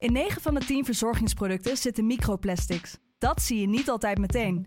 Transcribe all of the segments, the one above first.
In 9 van de 10 verzorgingsproducten zitten microplastics. Dat zie je niet altijd meteen.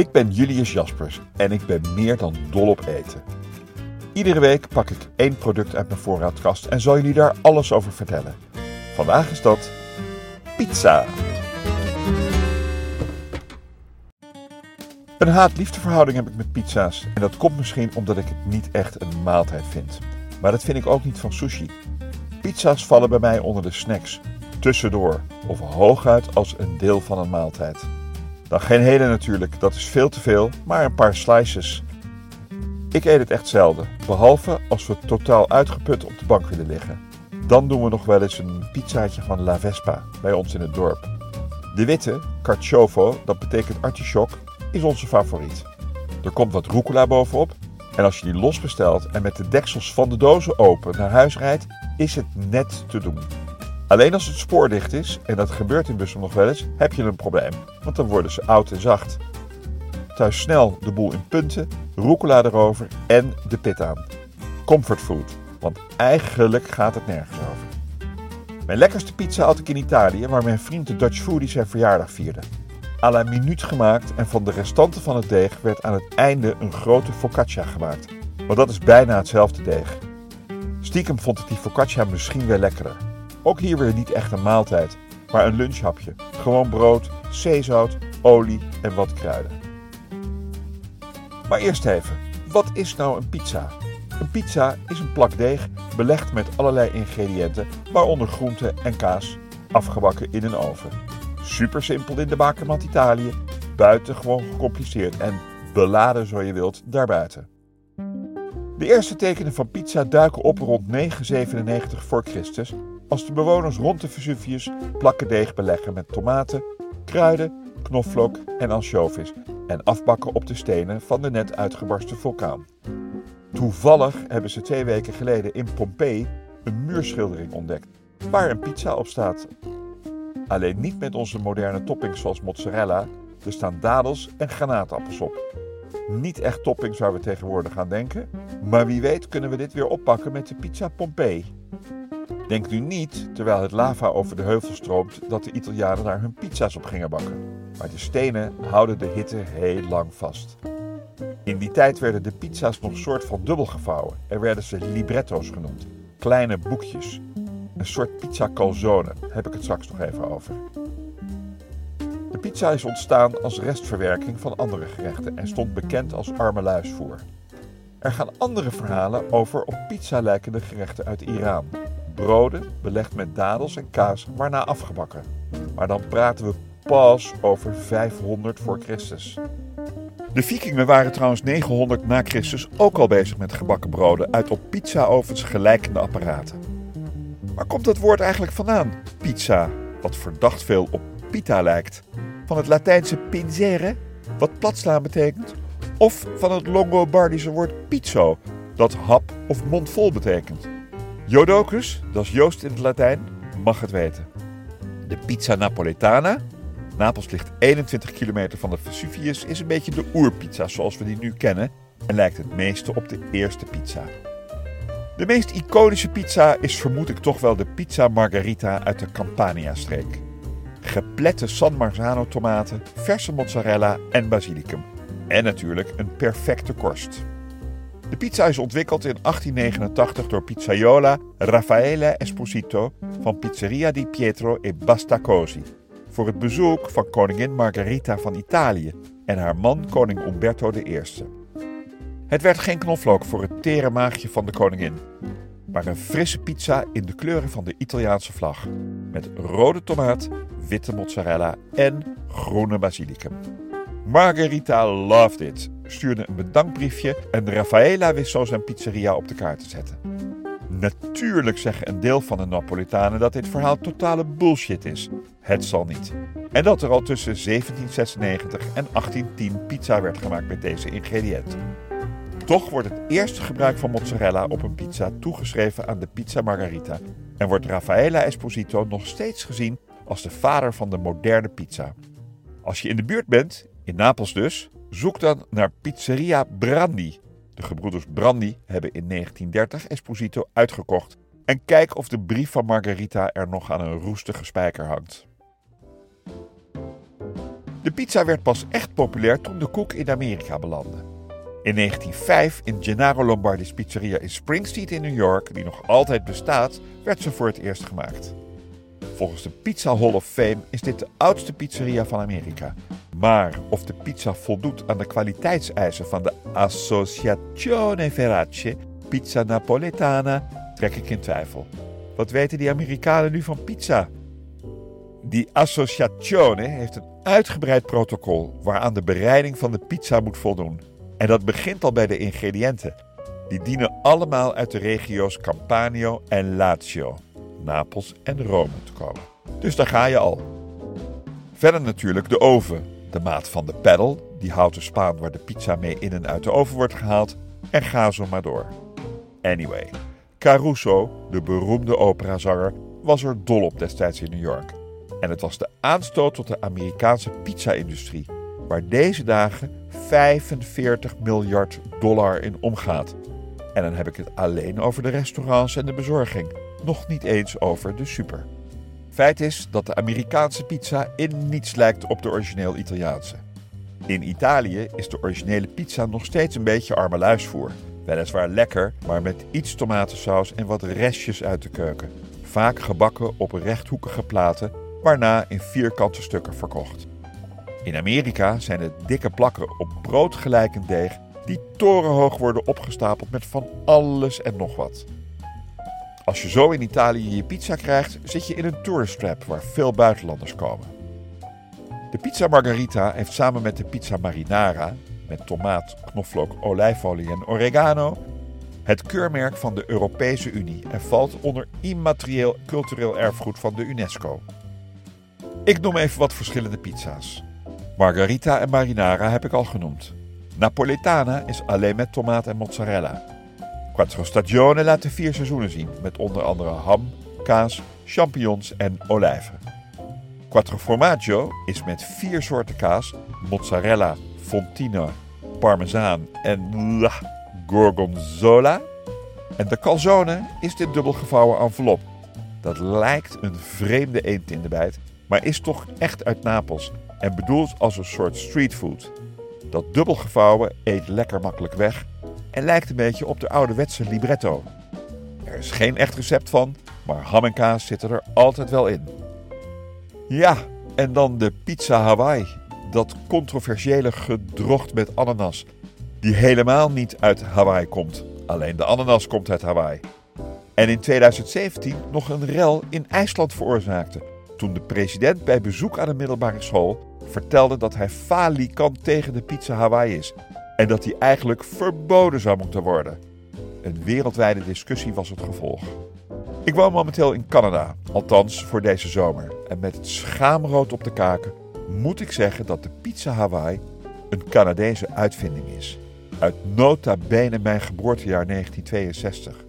Ik ben Julius Jaspers en ik ben meer dan dol op eten. Iedere week pak ik één product uit mijn voorraadkast en zal jullie daar alles over vertellen. Vandaag is dat pizza. Een haat-liefdeverhouding heb ik met pizza's en dat komt misschien omdat ik het niet echt een maaltijd vind. Maar dat vind ik ook niet van sushi. Pizza's vallen bij mij onder de snacks, tussendoor of hooguit als een deel van een maaltijd. Dan geen hele natuurlijk, dat is veel te veel, maar een paar slices. Ik eet het echt zelden, behalve als we totaal uitgeput op de bank willen liggen. Dan doen we nog wel eens een pizzaatje van La Vespa bij ons in het dorp. De witte, carciovo, dat betekent artichok, is onze favoriet. Er komt wat rucola bovenop en als je die los bestelt en met de deksels van de dozen open naar huis rijdt, is het net te doen. Alleen als het spoor dicht is, en dat gebeurt in Bussum nog wel eens, heb je een probleem, want dan worden ze oud en zacht. Thuis snel de boel in punten, rucola erover en de pit aan. Comfortfood, want eigenlijk gaat het nergens over. Mijn lekkerste pizza had ik in Italië, waar mijn vriend de Dutch Foodie zijn verjaardag vierde. À la minuut gemaakt en van de restanten van het deeg werd aan het einde een grote focaccia gemaakt. Maar dat is bijna hetzelfde deeg. Stiekem vond ik die focaccia misschien wel lekkerder. Ook hier weer niet echt een maaltijd, maar een lunchhapje. Gewoon brood, zeezout, olie en wat kruiden. Maar eerst even, wat is nou een pizza? Een pizza is een plak deeg belegd met allerlei ingrediënten, waaronder groenten en kaas, afgebakken in een oven. Super simpel in de bakermat Italië, buitengewoon gecompliceerd en beladen zo je wilt daarbuiten. De eerste tekenen van pizza duiken op rond 997 voor Christus, als de bewoners rond de Vesuvius plakken deeg beleggen met tomaten, kruiden, knoflook en ansjovis en afbakken op de stenen van de net uitgebarsten vulkaan. Toevallig hebben ze twee weken geleden in Pompeii een muurschildering ontdekt waar een pizza op staat. Alleen niet met onze moderne toppings zoals mozzarella, er staan dadels en granaatappels op. Niet echt toppings waar we tegenwoordig aan denken, maar wie weet kunnen we dit weer oppakken met de pizza Pompeii. Denk nu niet, terwijl het lava over de heuvel stroomt, dat de Italianen daar hun pizza's op gingen bakken. Maar de stenen houden de hitte heel lang vast. In die tijd werden de pizza's nog een soort van dubbel gevouwen en werden ze libretto's genoemd. Kleine boekjes. Een soort pizza calzone, heb ik het straks nog even over. De pizza is ontstaan als restverwerking van andere gerechten en stond bekend als armeluisvoer. Er gaan andere verhalen over op pizza lijkende gerechten uit Iran. Broden belegd met dadels en kaas, waarna afgebakken. Maar dan praten we pas over 500 voor Christus. De vikingen waren trouwens 900 na Christus ook al bezig met gebakken broden uit op pizzaovens gelijkende apparaten. Waar komt dat woord eigenlijk vandaan? Pizza, wat verdacht veel op pita lijkt. Van het Latijnse pinzere, wat platslaan betekent. Of van het Longobardische woord pizzo, dat hap of mondvol betekent. Jodocus, dat is Joost in het Latijn, mag het weten. De pizza napoletana, Napels ligt 21 kilometer van de Vesuvius, is een beetje de oerpizza zoals we die nu kennen en lijkt het meeste op de eerste pizza. De meest iconische pizza is vermoed ik toch wel de pizza margherita uit de Campania-streek. Geplette San Marzano tomaten, verse mozzarella en basilicum. En natuurlijk een perfecte korst. De pizza is ontwikkeld in 1889 door pizzaiola Raffaele Esposito van Pizzeria di Pietro e Bastacosi voor het bezoek van koningin Margherita van Italië en haar man koning Umberto I. Het werd geen knoflook voor het tere maagje van de koningin, maar een frisse pizza in de kleuren van de Italiaanse vlag. Met rode tomaat, witte mozzarella en groene basilicum. Margherita loved it, stuurde een bedankbriefje en Raffaella wist zo zijn pizzeria op de kaart te zetten. Natuurlijk zeggen een deel van de Napolitanen dat dit verhaal totale bullshit is. Het zal niet. En dat er al tussen 1796 en 1810 pizza werd gemaakt met deze ingrediënten. Toch wordt het eerste gebruik van mozzarella op een pizza toegeschreven aan de pizza margarita en wordt Raffaella Esposito nog steeds gezien als de vader van de moderne pizza. Als je in de buurt bent, in Napels dus, zoek dan naar Pizzeria Brandi. De gebroeders Brandi hebben in 1930 Esposito uitgekocht en kijk of de brief van Margarita er nog aan een roestige spijker hangt. De pizza werd pas echt populair toen de koek in Amerika belandde. In 1905 in Gennaro Lombardi's pizzeria in Spring Street in New York, die nog altijd bestaat, werd ze voor het eerst gemaakt. Volgens de Pizza Hall of Fame is dit de oudste pizzeria van Amerika. Maar of de pizza voldoet aan de kwaliteitseisen van de Associazione Verace Pizza Napoletana, trek ik in twijfel. Wat weten die Amerikanen nu van pizza? Die Associazione heeft een uitgebreid protocol waaraan de bereiding van de pizza moet voldoen. En dat begint al bij de ingrediënten. Die dienen allemaal uit de regio's Campania en Lazio, Napels en Rome te komen. Dus daar ga je al. Verder natuurlijk de oven, de maat van de peddel, die houten spaan waar de pizza mee in en uit de oven wordt gehaald, en ga zo maar door. Anyway, Caruso, de beroemde operazanger, was er dol op destijds in New York. En het was de aanstoot tot de Amerikaanse pizza-industrie, waar deze dagen 45 miljard dollar in omgaat. En dan heb ik het alleen over de restaurants en de bezorging, nog niet eens over de super. Feit is dat de Amerikaanse pizza in niets lijkt op de origineel Italiaanse. In Italië is de originele pizza nog steeds een beetje arme luisvoer. Weliswaar lekker, maar met iets tomatensaus en wat restjes uit de keuken. Vaak gebakken op rechthoekige platen, waarna in vierkante stukken verkocht. In Amerika zijn het dikke plakken op brood gelijkend deeg die torenhoog worden opgestapeld met van alles en nog wat. Als je zo in Italië je pizza krijgt, zit je in een tourist trap waar veel buitenlanders komen. De pizza margarita heeft samen met de pizza marinara, met tomaat, knoflook, olijfolie en oregano, het keurmerk van de Europese Unie en valt onder immaterieel cultureel erfgoed van de UNESCO. Ik noem even wat verschillende pizza's. Margarita en marinara heb ik al genoemd. Napoletana is alleen met tomaat en mozzarella. Quattro Stagione laat de vier seizoenen zien, met onder andere ham, kaas, champignons en olijven. Quattro Formaggio is met vier soorten kaas, mozzarella, fontina, parmezaan en gorgonzola. En de calzone is dit dubbelgevouwen envelop. Dat lijkt een vreemde eend in de bijt, maar is toch echt uit Napels en bedoeld als een soort streetfood. Dat dubbelgevouwen eet lekker makkelijk weg en lijkt een beetje op de ouderwetse libretto. Er is geen echt recept van, maar ham en kaas zitten er altijd wel in. Ja, en dan de pizza Hawaii. Dat controversiële gedrocht met ananas, die helemaal niet uit Hawaii komt. Alleen de ananas komt uit Hawaii. En in 2017 nog een rel in IJsland veroorzaakte. Toen de president bij bezoek aan een middelbare school vertelde dat hij falikant tegen de pizza Hawaii is en dat die eigenlijk verboden zou moeten worden. Een wereldwijde discussie was het gevolg. Ik woon momenteel in Canada, althans voor deze zomer. En met het schaamrood op de kaken moet ik zeggen dat de pizza Hawaii een Canadese uitvinding is. Uit nota bene mijn geboortejaar 1962.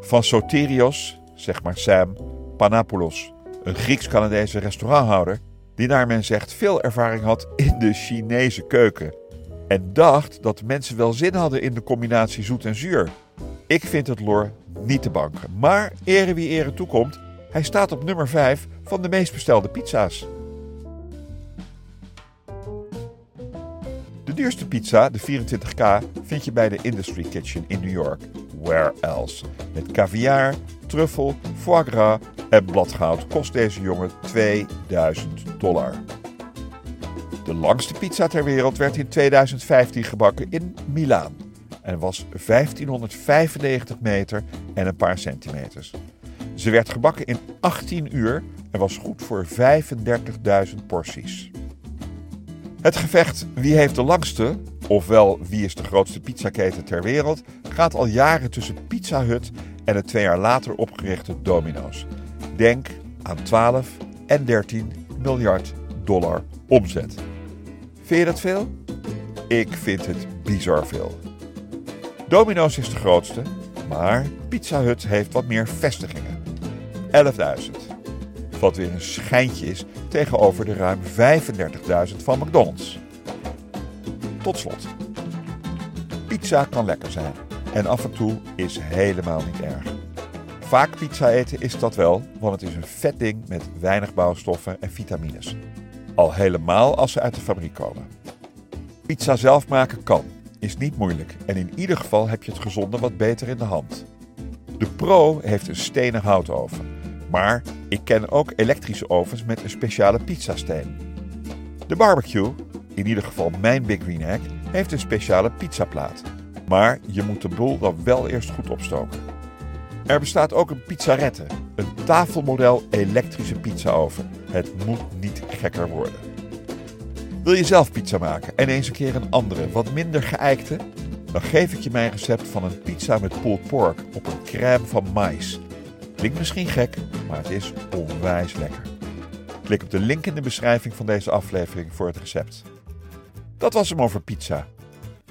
Van Soterios, zeg maar Sam, Panapoulos, een Grieks-Canadese restauranthouder die naar men zegt veel ervaring had in de Chinese keuken en dacht dat mensen wel zin hadden in de combinatie zoet en zuur. Ik vind het lor niet te banken, maar ere wie ere toekomt, hij staat op nummer 5 van de meest bestelde pizza's. De duurste pizza, de 24K, vind je bij de Industry Kitchen in New York. Where else? Met caviar, truffel, foie gras en bladgoud kost deze jongen 2000 dollar. De langste pizza ter wereld werd in 2015 gebakken in Milaan en was 1595 meter en een paar centimeters. Ze werd gebakken in 18 uur en was goed voor 35.000 porties. Het gevecht wie heeft de langste, ofwel wie is de grootste pizzaketen ter wereld, gaat al jaren tussen Pizza Hut en het twee jaar later opgerichte Domino's. Denk aan 12 en 13 miljard dollar omzet. Vind je dat veel? Ik vind het bizar veel. Domino's is de grootste, maar Pizza Hut heeft wat meer vestigingen. 11.000. Wat weer een schijntje is tegenover de ruim 35.000 van McDonald's. Tot slot. Pizza kan lekker zijn en af en toe is helemaal niet erg. Vaak pizza eten is dat wel, want het is een vet ding met weinig bouwstoffen en vitamines. Al helemaal als ze uit de fabriek komen. Pizza zelf maken kan, is niet moeilijk en in ieder geval heb je het gezonde wat beter in de hand. De Pro heeft een stenen houtoven, maar ik ken ook elektrische ovens met een speciale pizzasteen. De barbecue, in ieder geval mijn Big Green Egg, heeft een speciale pizzaplaat. Maar je moet de boel dan wel eerst goed opstoken. Er bestaat ook een pizzarette, een tafelmodel elektrische pizzaoven. Het moet niet gekker worden. Wil je zelf pizza maken en eens een keer een andere, wat minder geëikte? Dan geef ik je mijn recept van een pizza met pulled pork op een crème van mais. Klinkt misschien gek, maar het is onwijs lekker. Klik op de link in de beschrijving van deze aflevering voor het recept. Dat was hem over pizza.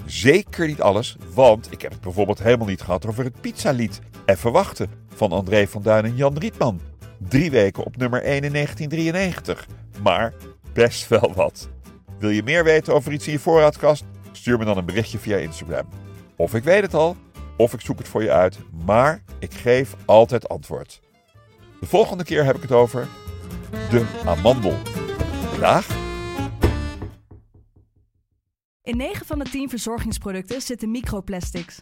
Zeker niet alles, want ik heb het bijvoorbeeld helemaal niet gehad over het pizzalied Even wachten van André van Duin en Jan Rietman. Drie weken op nummer 1 in 1993. Maar best wel wat. Wil je meer weten over iets in je voorraadkast? Stuur me dan een berichtje via Instagram. Of ik weet het al, of ik zoek het voor je uit, maar ik geef altijd antwoord. De volgende keer heb ik het over de amandel. Dag. In 9 van de 10 verzorgingsproducten zitten microplastics.